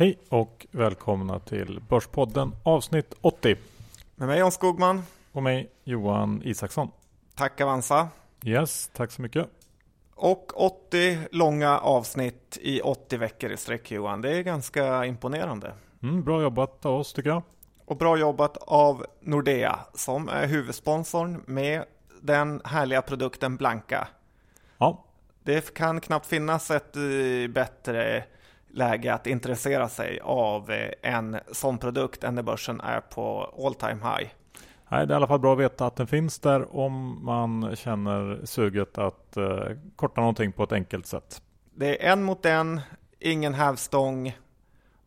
Hej och välkomna till Börspodden avsnitt 80. Med mig Jan Skogman. Och mig Johan Isaksson. Tack Avanza. Yes, tack så mycket. Och 80 långa avsnitt i 80 veckor i sträck Johan. Det är ganska imponerande. Mm, bra jobbat av oss tycker jag. Och bra jobbat av Nordea som är huvudsponsorn med den härliga produkten Blanka. Ja. Det kan knappt finnas ett eh, bättre läge att intressera sig av eh, en sån produkt när börsen är på all time high. Nej, det är i alla fall bra att veta att den finns där om man känner suget att eh, korta någonting på ett enkelt sätt. Det är en mot en, ingen hävstång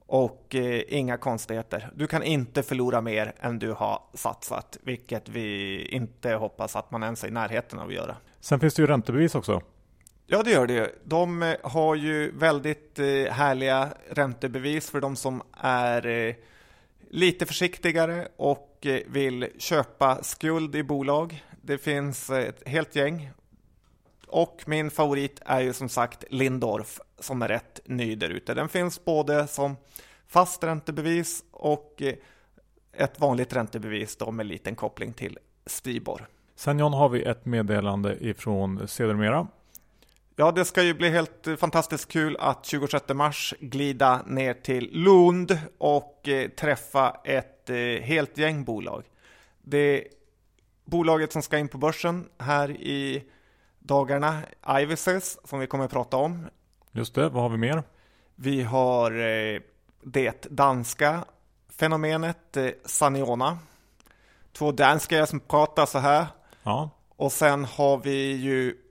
och eh, inga konstigheter. Du kan inte förlora mer än du har satsat, vilket vi inte hoppas att man ens är i närheten av att göra. Sen finns det ju räntebevis också. Ja, det gör det ju. De eh, har ju väldigt eh, härliga räntebevis för de som är eh, lite försiktigare och vill köpa skuld i bolag. Det finns ett helt gäng. Och min favorit är ju som sagt Lindorf som är rätt ny där ute. Den finns både som fast räntebevis och ett vanligt räntebevis då med liten koppling till Stibor. Sen John har vi ett meddelande ifrån Sedermera Ja, det ska ju bli helt fantastiskt kul att 26 mars glida ner till Lund och eh, träffa ett eh, helt gäng bolag. Det bolaget som ska in på börsen här i dagarna, Ivises, som vi kommer att prata om. Just det, vad har vi mer? Vi har eh, det danska fenomenet Saniona. Två danskar som pratar så här. Ja. Och sen har vi ju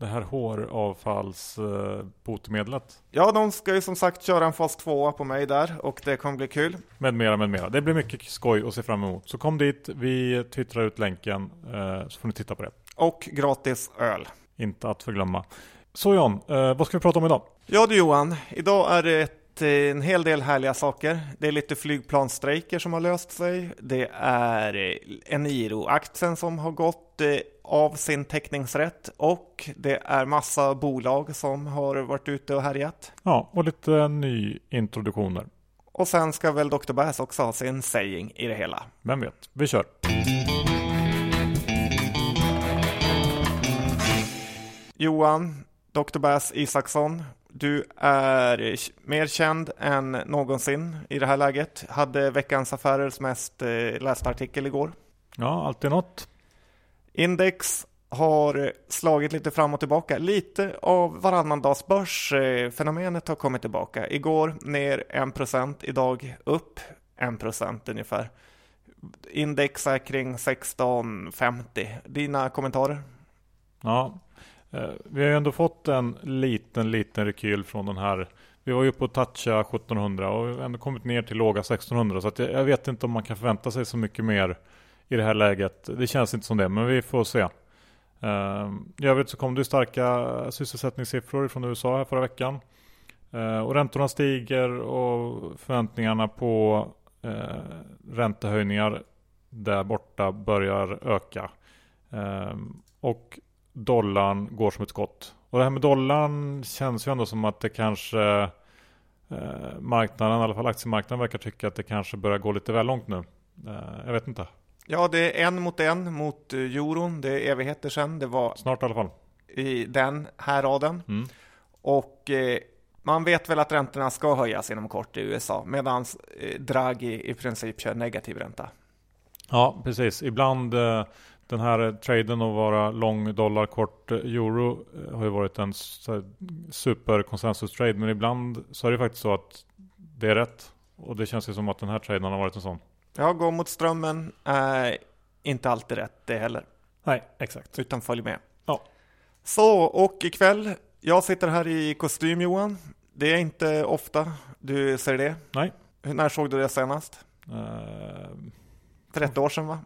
det här håravfallsbotemedlet. Ja, de ska ju som sagt köra en fas 2 på mig där och det kommer bli kul. Med mera, med mera. Det blir mycket skoj att se fram emot. Så kom dit, vi twittrar ut länken eh, så får ni titta på det. Och gratis öl. Inte att förglömma. Så John, eh, vad ska vi prata om idag? Ja du Johan, idag är det ett, en hel del härliga saker. Det är lite flygplansstrejker som har löst sig. Det är Eniro-aktien som har gått av sin teckningsrätt och det är massa bolag som har varit ute och härjat. Ja, och lite nyintroduktioner. Och sen ska väl Dr. Bass också ha sin saying i det hela. Vem vet, vi kör. Johan, Dr. Bass Isaksson, du är mer känd än någonsin i det här läget. Hade Veckans Affärers mest eh, lästa artikel igår. Ja, alltid något. Index har slagit lite fram och tillbaka. Lite av varannandagsbörsfenomenet har kommit tillbaka. Igår ner 1%, idag upp 1% ungefär. Index är kring 16,50. Dina kommentarer? Ja, Eh, vi har ju ändå fått en liten, liten rekyl från den här. Vi var ju på att toucha 1700 och vi har ändå kommit ner till låga 1600 så att jag vet inte om man kan förvänta sig så mycket mer i det här läget. Det känns inte som det, men vi får se. Uh, I övrigt så kom det starka sysselsättningssiffror från USA här förra veckan. Uh, och räntorna stiger och förväntningarna på uh, räntehöjningar där borta börjar öka. Uh, och dollarn går som ett skott. Och det här med dollarn känns ju ändå som att det kanske marknaden, i alla fall aktiemarknaden verkar tycka att det kanske börjar gå lite väl långt nu. jag vet inte. Ja, det är en mot en mot eh, euron. Det är evigheter sedan. Det var snart i alla fall. I den här raden. Mm. Och eh, man vet väl att räntorna ska höjas inom kort i USA medan eh, Draghi i princip kör negativ ränta. Ja, precis. Ibland eh, den här traden att vara lång dollar, kort eh, euro eh, har ju varit en super konsensus trade. Men ibland så är det faktiskt så att det är rätt. Och det känns ju som att den här traden har varit en sån. Ja, gå mot strömmen är inte alltid rätt det heller. Nej, exakt. Utan följ med. Ja. Så, och ikväll, jag sitter här i kostym Johan. Det är inte ofta du ser det. Nej. När såg du det senast? Uh, För ett år sedan va?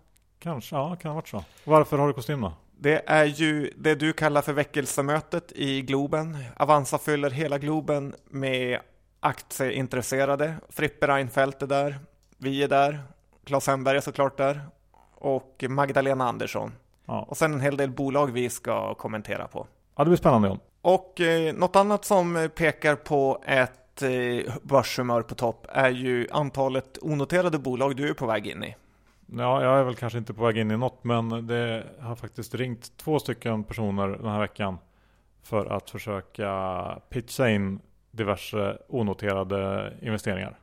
Kanske, ja kan ha varit så. Varför har du kostym då? Det är ju det du kallar för väckelsemötet i Globen. Avanza fyller hela Globen med aktieintresserade. Frippe Reinfeldt är där, vi är där, Claes Hemberg är såklart där och Magdalena Andersson. Ja. Och sen en hel del bolag vi ska kommentera på. Ja, det blir spännande. John. Och eh, något annat som pekar på ett ett eh, börshumör på topp är ju antalet onoterade bolag du är på väg in i. Ja, jag är väl kanske inte på väg in i något, men det har faktiskt ringt två stycken personer den här veckan för att försöka pitcha in diverse onoterade investeringar.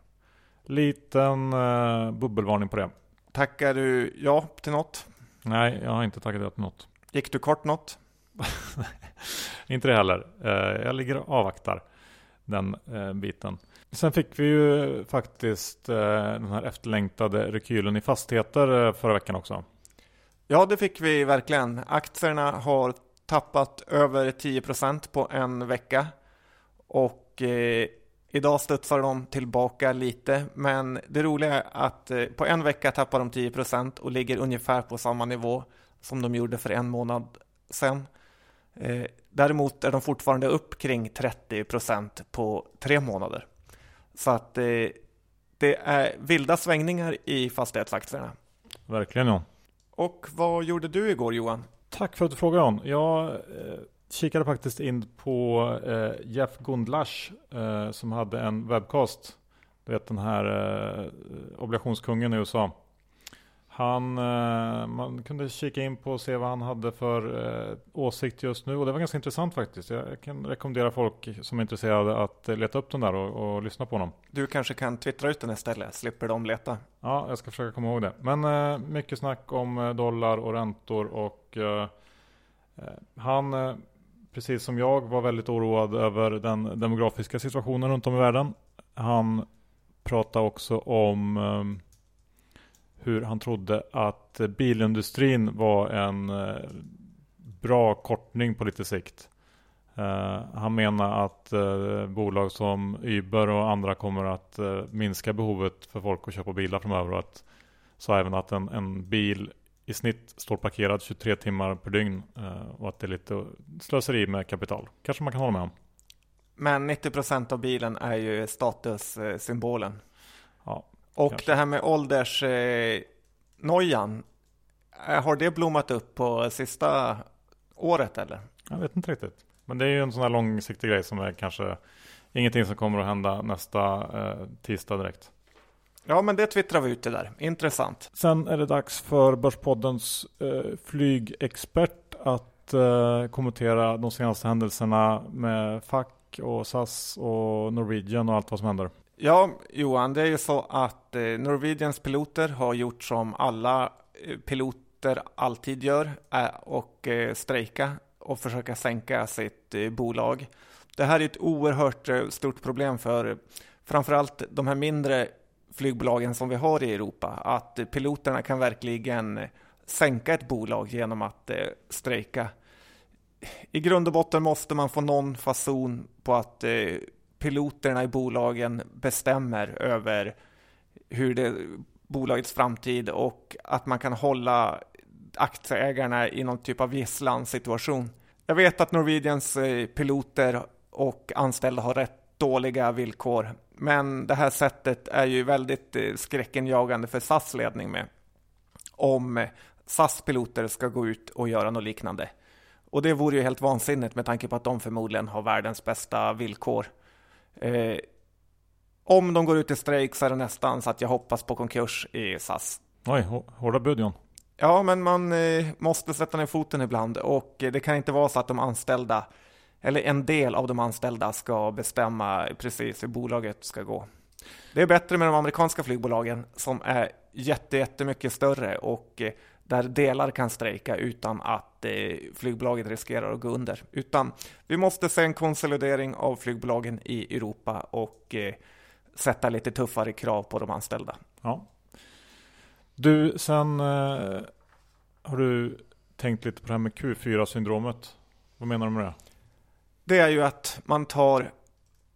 Liten uh, bubbelvarning på det. Tackar du ja till något? Nej, jag har inte tackat ja till något. Gick du kort något? inte det heller. Uh, jag ligger och avvaktar den uh, biten. Sen fick vi ju faktiskt eh, den här efterlängtade rekylen i fastigheter eh, förra veckan också. Ja, det fick vi verkligen. Aktierna har tappat över 10% på en vecka och eh, idag studsar de tillbaka lite. Men det roliga är att eh, på en vecka tappar de 10% och ligger ungefär på samma nivå som de gjorde för en månad sedan. Eh, däremot är de fortfarande upp kring 30% på tre månader. Så att eh, det är vilda svängningar i fastighetsaktierna. Verkligen ja. Och vad gjorde du igår Johan? Tack för att du frågar John. Jag eh, kikade faktiskt in på eh, Jeff Gundlach eh, som hade en webcast. Du vet den här eh, obligationskungen i USA. Han, eh, man kunde kika in på och se vad han hade för eh, åsikt just nu och det var ganska intressant faktiskt. Jag kan rekommendera folk som är intresserade att leta upp den där och, och lyssna på honom. Du kanske kan twittra ut den istället, slipper de leta. Ja, jag ska försöka komma ihåg det. Men eh, mycket snack om eh, dollar och räntor och eh, eh, han, precis som jag, var väldigt oroad över den demografiska situationen runt om i världen. Han pratade också om hur han trodde att bilindustrin var en eh, bra kortning på lite sikt. Uh, han menar att uh, bolag som Uber och andra kommer att minska behovet för folk att köpa bilar framöver. Att, så även att en, en, bil i snitt står parkerad 23 timmar per dygn och att det är lite slöseri med kapital. Kanske man kan hålla med om. Men 90% av bilen är ju statussymbolen. Ja, och Kanske. det här med åldersnojan, eh, har det blommat upp på sista året eller? Jag vet inte riktigt. Men det är ju en sån här långsiktig grej som är kanske ingenting som kommer att hända nästa eh, tisdag direkt. Ja, men det twittrar vi ut det där. Intressant. Sen är det dags för Börspoddens eh, flygexpert att eh, kommentera de senaste händelserna med fack och SAS och Norwegian och allt vad som händer. Ja, Johan, det är ju så att eh, Norwegians piloter har gjort som alla eh, piloter alltid gör eh, och eh, strejka och försöka sänka sitt eh, bolag. Det här är ett oerhört eh, stort problem för framförallt de här mindre flygbolagen som vi har i Europa. Att piloterna kan verkligen sänka ett bolag genom att strejka. I grund och botten måste man få någon fason på att piloterna i bolagen bestämmer över hur det, bolagets framtid och att man kan hålla aktieägarna i någon typ av gisslansituation. Jag vet att Norwegians eh, piloter och anställda har rätt dåliga villkor, men det här sättet är ju väldigt eh, skräckenjagande för SAS ledning med. Om SAS piloter ska gå ut och göra något liknande. Och det vore ju helt vansinnigt med tanke på att de förmodligen har världens bästa villkor. Eh, om de går ut i strejk så är det nästan så att jag hoppas på konkurs i SAS. Oj, hårda bud John. Ja, men man eh, måste sätta ner foten ibland och det kan inte vara så att de anställda eller en del av de anställda ska bestämma precis hur bolaget ska gå. Det är bättre med de amerikanska flygbolagen som är jätte, jättemycket större och eh, där delar kan strejka utan att eh, flygbolaget riskerar att gå under. Utan vi måste se en konsolidering av flygbolagen i Europa och eh, sätta lite tuffare krav på de anställda. Ja. Du, sen eh, har du tänkt lite på det här med Q4-syndromet. Vad menar du med det? Det är ju att man tar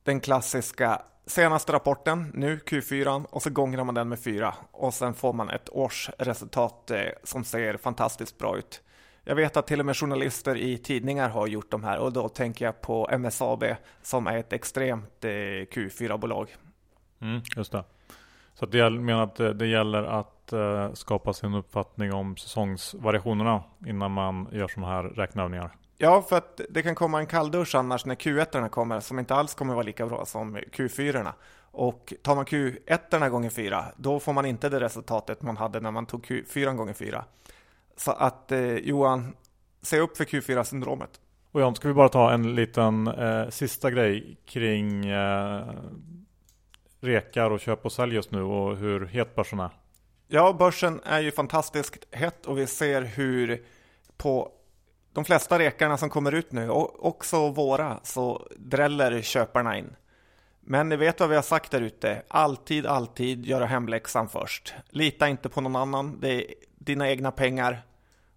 den klassiska senaste rapporten, nu Q4, och så gångrar man den med 4 och sen får man ett årsresultat eh, som ser fantastiskt bra ut. Jag vet att till och med journalister i tidningar har gjort de här och då tänker jag på MSAB som är ett extremt eh, Q4-bolag. Mm, just det. Så att menar att eh, det gäller att skapa sin uppfattning om säsongsvariationerna innan man gör sådana här räkneövningar? Ja, för att det kan komma en kalldusch annars när Q1 kommer som inte alls kommer vara lika bra som Q4. Och tar man Q1 gånger 4, då får man inte det resultatet man hade när man tog Q4 gånger 4. Så att eh, Johan, se upp för Q4-syndromet. Och John, ska vi bara ta en liten eh, sista grej kring eh, rekar och köp och sälj just nu och hur het börsen är? Ja, börsen är ju fantastiskt hett och vi ser hur på de flesta rekarna som kommer ut nu, och också våra, så dräller köparna in. Men ni vet vad vi har sagt där ute. Alltid, alltid göra hemläxan först. Lita inte på någon annan. Det är dina egna pengar.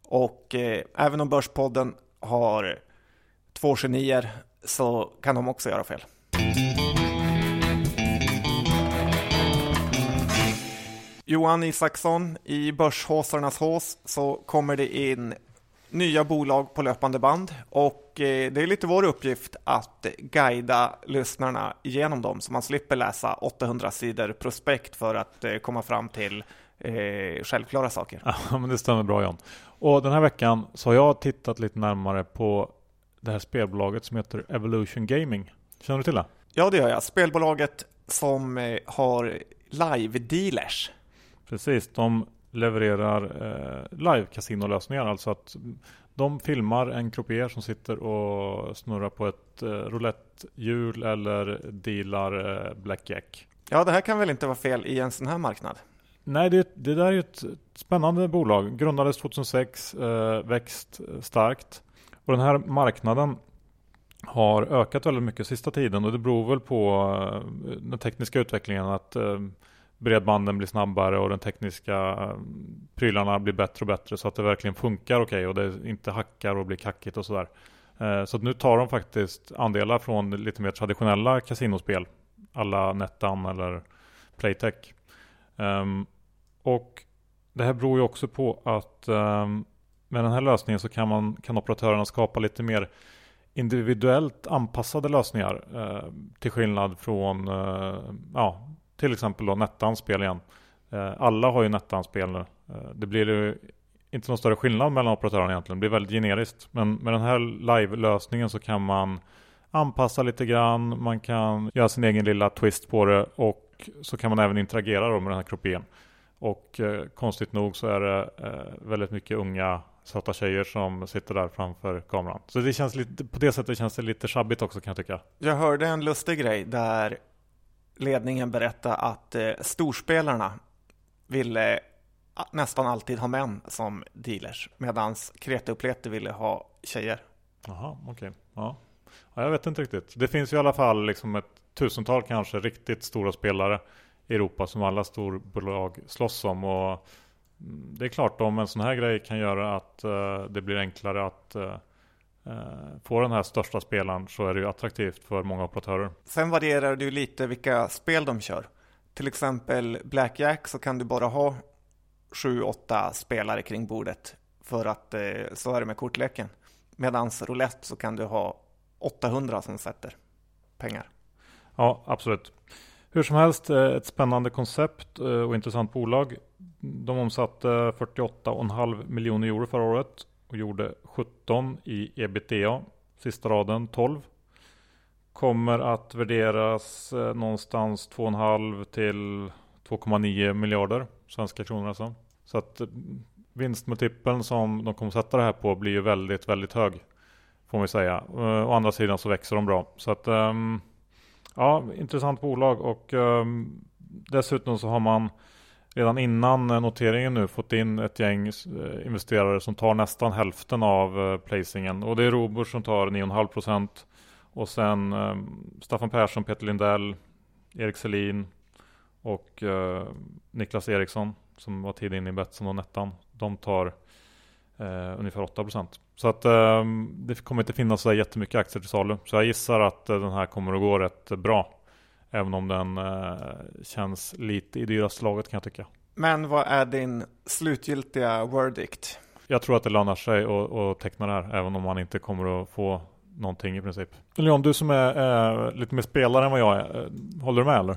Och eh, även om Börspodden har två genier så kan de också göra fel. Johan Isaksson, i Börshåsarnas hås så kommer det in nya bolag på löpande band och eh, det är lite vår uppgift att guida lyssnarna igenom dem så man slipper läsa 800 sidor prospekt för att eh, komma fram till eh, självklara saker. Ja, men det stämmer bra John. Och den här veckan så har jag tittat lite närmare på det här spelbolaget som heter Evolution Gaming. Känner du till det? Ja, det gör jag. Spelbolaget som eh, har live-dealers. Precis, de levererar eh, live-kasinolösningar. Alltså att de filmar en croupier som sitter och snurrar på ett eh, rouletthjul eller dealar eh, blackjack. Ja, det här kan väl inte vara fel i en sån här marknad? Nej, det, det där är ett spännande bolag. Grundades 2006, eh, växt starkt. Och den här marknaden har ökat väldigt mycket sista tiden och det beror väl på eh, den tekniska utvecklingen att eh, bredbanden blir snabbare och den tekniska eh, prylarna blir bättre och bättre så att det verkligen funkar okej okay och det inte hackar och blir kackigt och sådär. Eh, så nu tar de faktiskt andelar från lite mer traditionella kasinospel alla Nettan eller Playtech. Ehm, och det här beror ju också på att ehm, med den här lösningen så kan, man, kan operatörerna skapa lite mer individuellt anpassade lösningar. Eh, till skillnad från ja, till exempel då Nettan spel igen. Eh, alla har ju Nettan spel nu. Eh, det blir ju inte någon större skillnad mellan operatörerna egentligen. Det blir väldigt generiskt. Men med den här live-lösningen så kan man anpassa lite grann. Man kan göra sin egen lilla twist på det och så kan man även interagera då med den här kroppen. Och eh, konstigt nog så är det eh, väldigt mycket unga söta tjejer som sitter där framför kameran. Så det känns lite, på det sättet känns det lite sjabbigt också kan jag tycka. Jag hörde en lustig grej där ledningen berätta att eh, storspelarna ville eh, nästan alltid ha män som dealers medan Kreta och Plete ville ha tjejer. Jaha, okej. Okay. Ja. ja. jag vet inte riktigt. Det finns ju i alla fall liksom ett tusental kanske riktigt stora spelare i Europa som alla storbolag slåss om. Och mm, det är klart om en sån här grej kan göra att eh, det blir enklare att eh, få den här största spelaren så är det ju attraktivt för många operatörer. Sen varierar det ju lite vilka spel de kör. Till exempel Blackjack så kan du bara ha 7-8 spelare kring bordet för att så är det med kortleken. Medan roulette så kan du ha 800 som sätter pengar. Ja, absolut. Hur som helst, eh, ett spännande koncept eh, och intressant bolag. De omsatte 48,5 miljoner euro förra året och gjorde 17 i ebitda. Sista raden 12. Kommer att värderas eh, någonstans 2,5 till 2,9 miljarder svenska kronor alltså. Så att eh, vinstmultipeln som de kommer sätta det här på blir ju väldigt, väldigt hög. Får man säga. Eh, å andra sidan så växer de bra. Så att ehm, Ja, intressant bolag och ehm, dessutom så har man redan innan eh, noteringen nu fått in ett gäng eh, investerare som tar nästan hälften av eh, placingen. Och det är Robur som tar 9,5% och sen Staffan Persson, Peter Lindell, Erik Selin och Niklas Eriksson som var tidigt inne i Betsson och Nettan. De tar uh, ungefär 8%. Så att eh, det kommer inte finnas så jättemycket aktier till salu. Så jag gissar att den här kommer att gå rätt bra. Även om den eh, känns lite i dyraste laget kan jag tycka. Men vad är din slutgiltiga verdict? Jag tror att det lönar sig att teckna det här. Även om man inte kommer att få någonting i princip. Leon, du som är, är lite mer spelare än vad jag är. Eh, håller du med eller?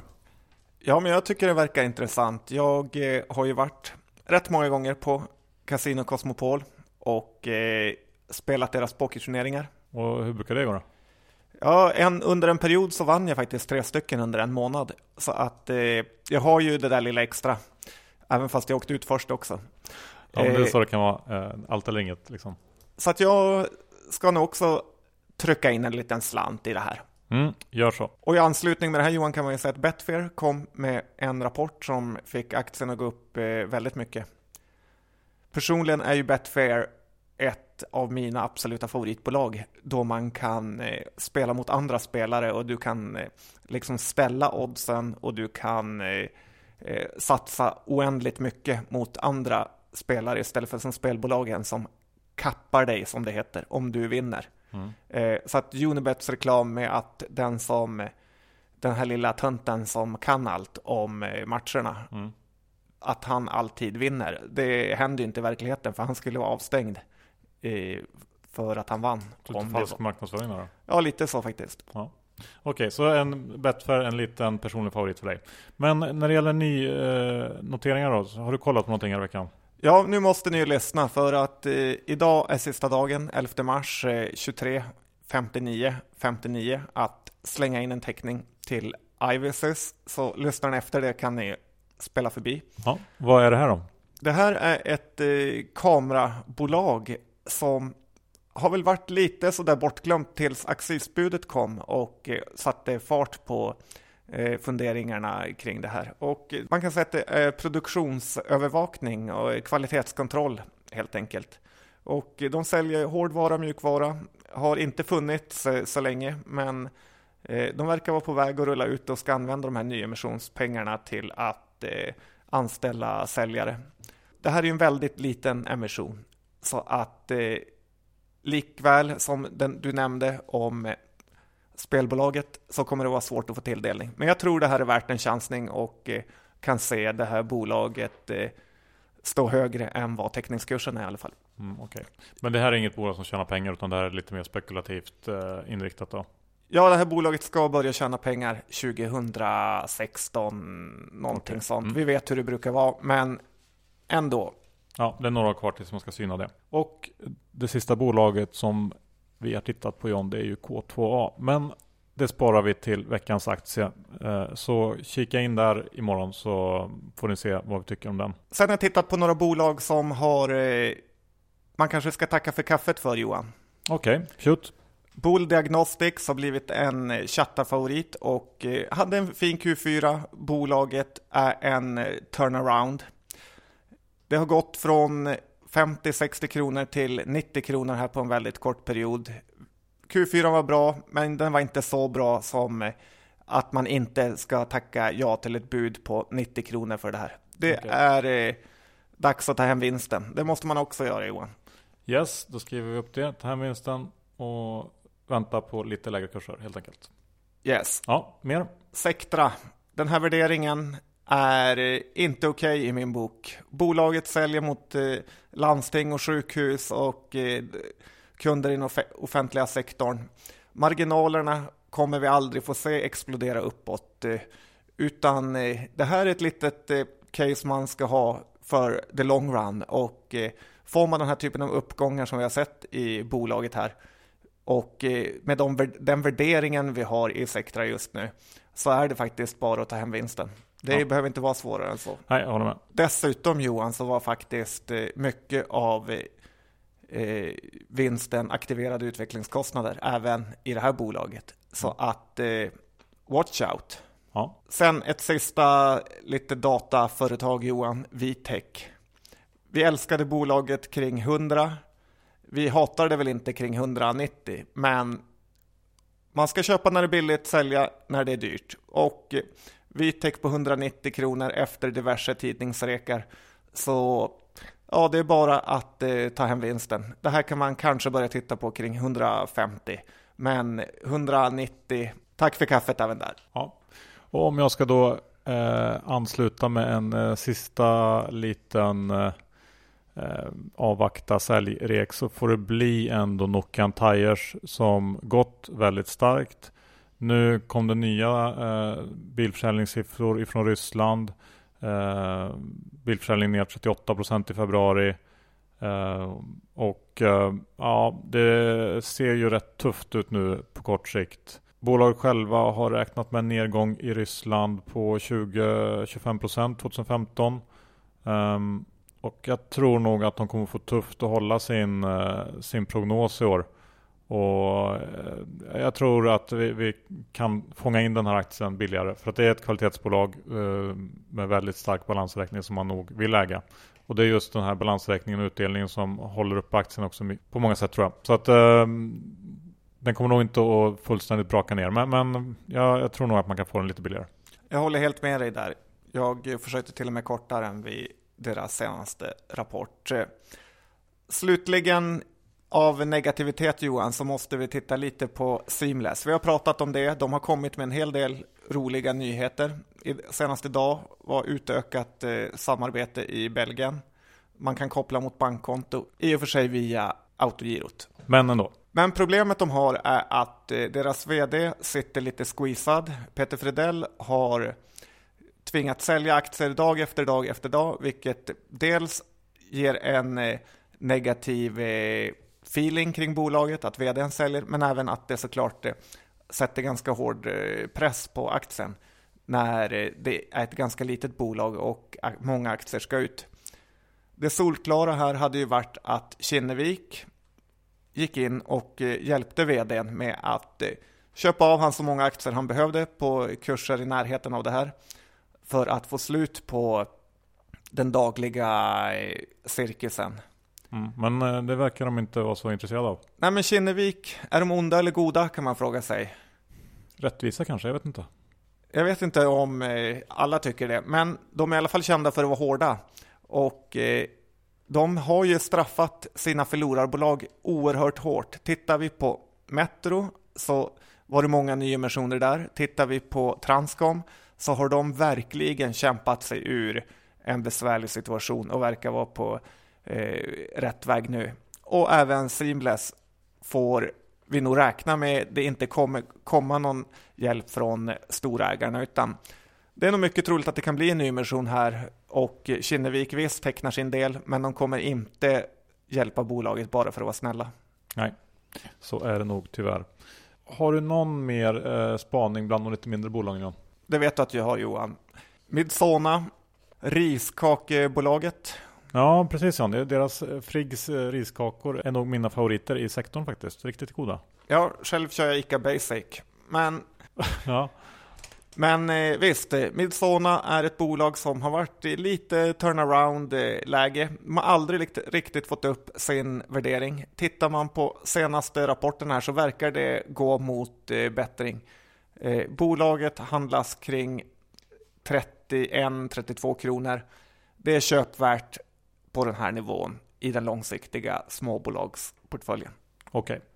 Ja, men jag tycker det verkar intressant. Jag eh, har ju varit rätt många gånger på Casino Cosmopol och eh, spelat deras pokerturneringar. Och hur brukar det gå då? Ja, en, under en period så vann jag faktiskt tre stycken under en månad. Så att eh, jag har ju det där lilla extra. Även fast jag åkte ut först också. Ja, men det är så det kan vara. Eh, allt eller inget liksom. Så att jag ska nog också trycka in en liten slant i det här. Mm, gör så. Och i anslutning med det här Johan kan man ju säga att Betfair kom med en rapport som fick aktien att gå upp eh, väldigt mycket. Personligen är ju Betfair ett av mina absoluta favoritbolag då man kan eh, spela mot andra spelare och du kan eh, liksom ställa oddsen och du kan eh, satsa oändligt mycket mot andra spelare istället för som spelbolagen som kappar dig som det heter om du vinner. Mm. Så att Unibets reklam med att den som den här lilla tönten som kan allt om matcherna mm. att han alltid vinner. Det händer ju inte i verkligheten för han skulle vara avstängd för att han vann. Så om falsk marknadsföring då? Ja, lite så faktiskt. Ja. Okej, okay, så en Betfair, en liten personlig favorit för dig. Men när det gäller nynoteringar då, har du kollat på någonting här i veckan? Ja, nu måste ni ju lyssna för att eh, idag är sista dagen, 11 mars eh, 23 59 59 att slänga in en teckning till Ivises. Så lyssnar ni efter det kan ni spela förbi. Ja, vad är det här då? Det här är ett eh, kamerabolag som har väl varit lite sådär bortglömt tills accisbudet kom och eh, satte fart på eh, funderingarna kring det här. Och eh, man kan säga att det är produktionsövervakning och kvalitetskontroll helt enkelt. Och de säljer hårdvara, mjukvara, har inte funnits så länge, men de verkar vara på väg att rulla ut och ska använda de här nyemissionspengarna till att anställa säljare. Det här är en väldigt liten emission så att eh, likväl som den du nämnde om eh, spelbolaget så kommer det vara svårt att få tilldelning. Men jag tror det här är värt en chansning och eh, kan se det här bolaget eh, stå högre än vad teckningskursen är i alla fall. Mm, okay. Men det här är inget bolag som tjänar pengar utan det här är lite mer spekulativt eh, inriktat då? Ja, det här bolaget ska börja tjäna pengar 2016, någonting okay. sånt. Mm. Vi vet hur det brukar vara, men ändå. Ja, det är några kvar tills man ska syna det. Och det sista bolaget som vi har tittat på John, det är ju K2A. Men det sparar vi till veckans aktie. Eh, så kika in där imorgon så får ni se vad vi tycker om den. Sen har jag tittat på några bolag som har eh, man kanske ska tacka för kaffet för Johan. Okej, okay, shoot. Bull Diagnostics har blivit en chattarfavorit och eh, hade en fin Q4. Bolaget är en turnaround. Det har gått från 50-60 kronor till 90 kronor här på en väldigt kort period. Q4 var bra, men den var inte så bra som att man inte ska tacka ja till ett bud på 90 kronor för det här. Det okay. är eh, dags att ta hem vinsten. Det måste man också göra Johan. Yes, då skriver vi upp det. Ta hem vinsten och vänta på lite lägre kurser helt enkelt. Yes. Ja, mer? Sektra. Den här värderingen är eh, inte okej okay i min bok. Bolaget säljer mot eh, landsting och sjukhus och eh, kunder inom offentliga sektorn. Marginalerna kommer vi aldrig få se explodera uppåt, eh, utan eh, det här är ett litet case man ska ha för the long run och får man den här typen av uppgångar som vi har sett i bolaget här och med de, den värderingen vi har i Sectra just nu så är det faktiskt bara att ta hem vinsten. Det ja. behöver inte vara svårare än så. Nej, jag håller med. Dessutom Johan, så var faktiskt eh, mycket av eh, vinsten aktiverade utvecklingskostnader även i det här bolaget. Så mm. att eh, watch out. Ja. Sen ett sista lite dataföretag Johan, Vitech. Vi älskade bolaget kring 100. Vi hatar det väl inte kring 190, men man ska köpa när det är billigt, sälja när det är dyrt. Och Vitec på 190 kronor efter diverse tidningsrekar. Så ja, det är bara att eh, ta hem vinsten. Det här kan man kanske börja titta på kring 150. Men 190, tack för kaffet även där. Ja. Och om jag ska då eh, ansluta med en eh, sista liten eh, eh avvakta säljrek så får det bli ändå Nokian Tires som gått väldigt starkt. Nu kom det nya eh, bilförsäljningssiffror ifrån Ryssland. Eh, bilförsäljning ner 38% i februari. Eh, och eh, ja, det ser ju rätt tufft ut nu på kort sikt. Bolaget själva har räknat med en nedgång i Ryssland på 20-25% 2015. Um, och jag tror nog att de kommer få tufft att hålla sin, uh, sin prognos i år. Och eh, jag tror att vi, vi, kan fånga in den här aktien billigare. För att det är ett kvalitetsbolag eh, med väldigt stark balansräkning som man nog vill äga. Och det är just den här balansräkningen och utdelningen som håller upp aktien också på många sätt tror jag. Så att ehm, den kommer nog inte att fullständigt braka ner. Men, men jag, jag tror nog att man kan få den lite billigare. Jag håller helt med dig där. Jag försökte till och med kortare än vid deras senaste rapport. Slutligen av negativitet Johan så måste vi titta lite på Seamless. Vi har pratat om det. De har kommit med en hel del roliga nyheter. Senast idag var utökat eh, samarbete i Belgien. Man kan koppla mot bankkonto, i och för sig via autogirot. Men ändå. Men problemet de har är att eh, deras VD sitter lite squeezad. Peter Fredell har tvingat sälja aktier dag efter dag efter dag, vilket dels ger en eh, negativ eh, feeling kring bolaget, att vdn säljer, men även att det såklart eh, sätter ganska hård eh, press på aktien när eh, det är ett ganska litet bolag och många aktier ska ut. Det solklara här hade ju varit att Kinnevik gick in och hjälpte vdn med att köpa av han så många aktier han behövde på kurser i närheten av det här för att få slut på den dagliga cirkusen. Mm, men det verkar de inte vara så intresserade av. Nej men Kinnevik, är de onda eller goda kan man fråga sig. Rättvisa kanske, jag vet inte. Jag vet inte om alla tycker det, men de är i alla fall kända för att vara hårda. Och de har ju straffat sina förlorarbolag oerhört hårt. Tittar vi på Metro så var det många nyemissioner där. Tittar vi på Transcom så har de verkligen kämpat sig ur en besvärlig situation och verkar vara på eh, rätt väg nu. Och även Seamless får vi nog räkna med det inte kommer komma någon hjälp från storägarna utan det är nog mycket troligt att det kan bli en nyemission här och Kinnevik visst tecknar sin del, men de kommer inte hjälpa bolaget bara för att vara snälla. Nej, så är det nog tyvärr. Har du någon mer eh, spaning bland de lite mindre bolagen? Det vet du att jag har Johan. Midsona, riskakebolaget. Ja, precis Jan. Deras eh, Friggs eh, riskakor är nog mina favoriter i sektorn faktiskt. Riktigt goda. Ja, själv kör jag Ica Basic. Men ja. Men eh, visst, Midsona är ett bolag som har varit i lite turnaround-läge. De har aldrig riktigt fått upp sin värdering. Tittar man på senaste rapporten här så verkar det gå mot bättring. Bolaget handlas kring 31-32 kronor. Det är köpvärt på den här nivån i den långsiktiga småbolagsportföljen. Okej, okay.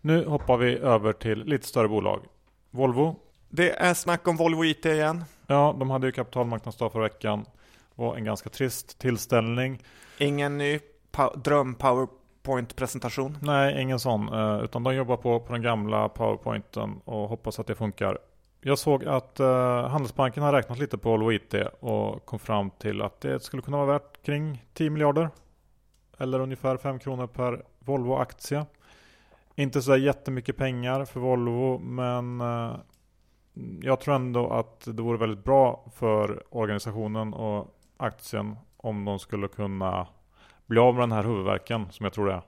nu hoppar vi över till lite större bolag. Volvo det är snack om Volvo IT igen. Ja, de hade ju kapitalmarknadsdag förra veckan. Det var en ganska trist tillställning. Ingen ny dröm PowerPoint-presentation? Nej, ingen sån. Eh, utan de jobbar på, på den gamla PowerPointen och hoppas att det funkar. Jag såg att uh, Handelsbanken har räknat lite på Volvo IT och kom fram till att det skulle kunna vara värt kring 10 miljarder. Eller ungefär 5 kronor per Volvo-aktie. Inte så jättemycket pengar för Volvo men eh, jag tror ändå att det vore väldigt bra för organisationen och aktien om de skulle kunna bli av med den här huvudvärken som jag tror det är.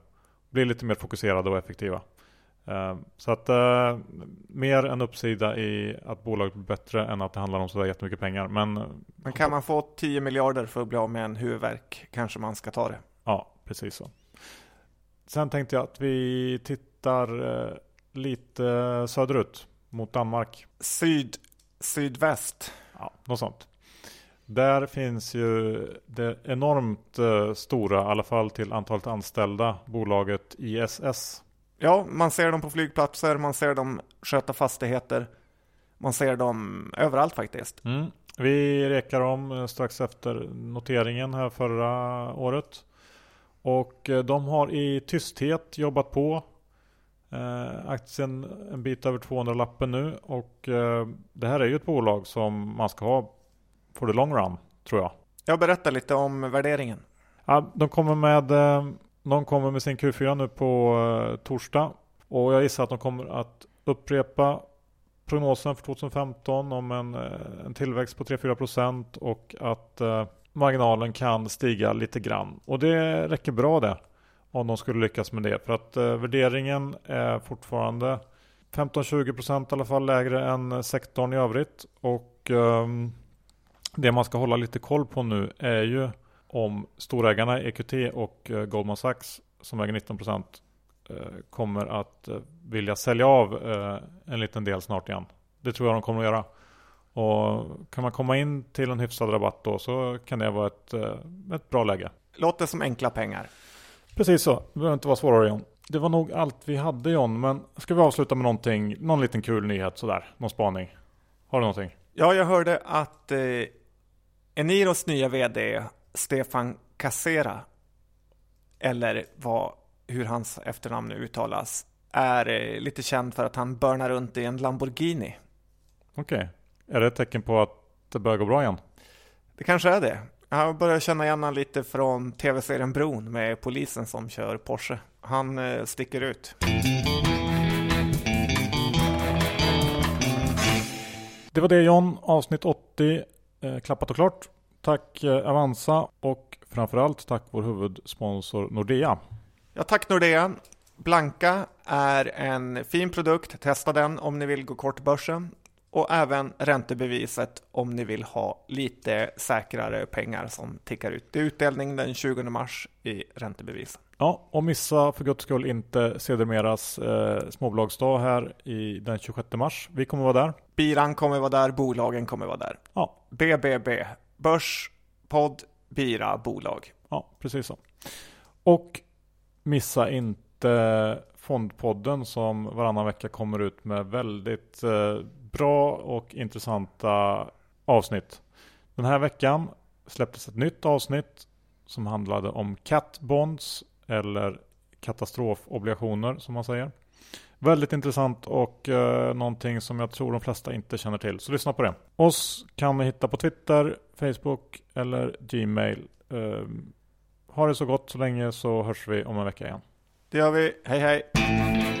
Bli lite mer fokuserade och effektiva. Eh, så att uh, mer en uppsida i att bolaget blir bättre än att det handlar om sådär jättemycket pengar. Men, Men kan man få 10 miljarder för att bli av med en huvudvärk kanske man ska ta det. Ja, precis så. Sen tänkte jag att vi tittar lite söderut mot Danmark. Syd, sydväst. Ja, något sånt. Där finns ju det enormt eh, stora, i alla fall till antalet anställda, bolaget ISS. Ja, man ser dem på flygplatser, man ser dem sköta fastigheter. Man ser dem överallt faktiskt. Mm. Vi rekar om eh, strax efter noteringen här förra året. Och eh, de har i tysthet jobbat på Eh, aktien en bit över 200-lappen nu och eh, det här är ju ett bolag som man ska ha for the long run tror jag. Jag berättar lite om värderingen. Ja, de kommer med eh, de kommer med sin Q4 nu på eh, torsdag och jag gissar att de kommer att upprepa prognosen för 2015 om en, eh, en tillväxt på 3-4% och att eh, marginalen kan stiga lite grann. Och det räcker bra det om de skulle lyckas med det. För att eh, värderingen är fortfarande 15-20% i alla fall lägre än eh, sektorn i övrigt. Och eh, det man ska hålla lite koll på nu är ju om storägarna EQT och eh, Goldman Sachs som äger 19% eh, kommer att eh, vilja sälja av en liten del snart igen. Det tror jag de kommer att göra. Och kan man komma in till en hyfsad rabatt då så kan det vara ett, ett bra läge. Låter som enkla pengar. Precis så, det behöver inte vara svårare John. Det var nog allt vi hade John, men ska vi avsluta med någonting, någon liten kul nyhet sådär, någon spaning? Har du någonting? Ja, jag hörde att eh, Eniros nya vd Stefan Casera, eller vad, hur hans efternamn nu uttalas, är eh, lite känd för att han börnar runt i en Lamborghini. Okej, okay. är det ett tecken på att det börjar gå bra igen? Det kanske är det. Jag börjar känna igen honom lite från tv-serien Bron med polisen som kör Porsche. Han eh, sticker ut. Det var det John, avsnitt 80, eh, klappat och klart. Tack eh, Avanza och framförallt tack vår huvudsponsor Nordea. Ja, tack Nordea. Blanka är en fin produkt. Testa den om ni vill gå kort börsen och även räntebeviset om ni vill ha lite säkrare pengar som tickar ut. Det är utdelning den 20 mars i räntebevisen. Ja, och missa för guds skull inte sedermeras eh, småbolagsdag här i den 26 mars. Vi kommer vara där. Biran kommer vara där, bolagen kommer vara där. Ja. BBB, Börs, podd, bira, bolag. Ja, precis så. Och missa inte Fondpodden som varannan vecka kommer ut med väldigt eh, bra och intressanta avsnitt. Den här veckan släpptes ett nytt avsnitt som handlade om cat bonds eller katastrofobligationer som man säger. Väldigt intressant och eh, någonting som jag tror de flesta inte känner till. Så lyssna på det. Oss kan ni hitta på Twitter, Facebook eller Gmail. Eh, ha det så gott så länge så hörs vi om en vecka igen. Det gör vi. Hej hej!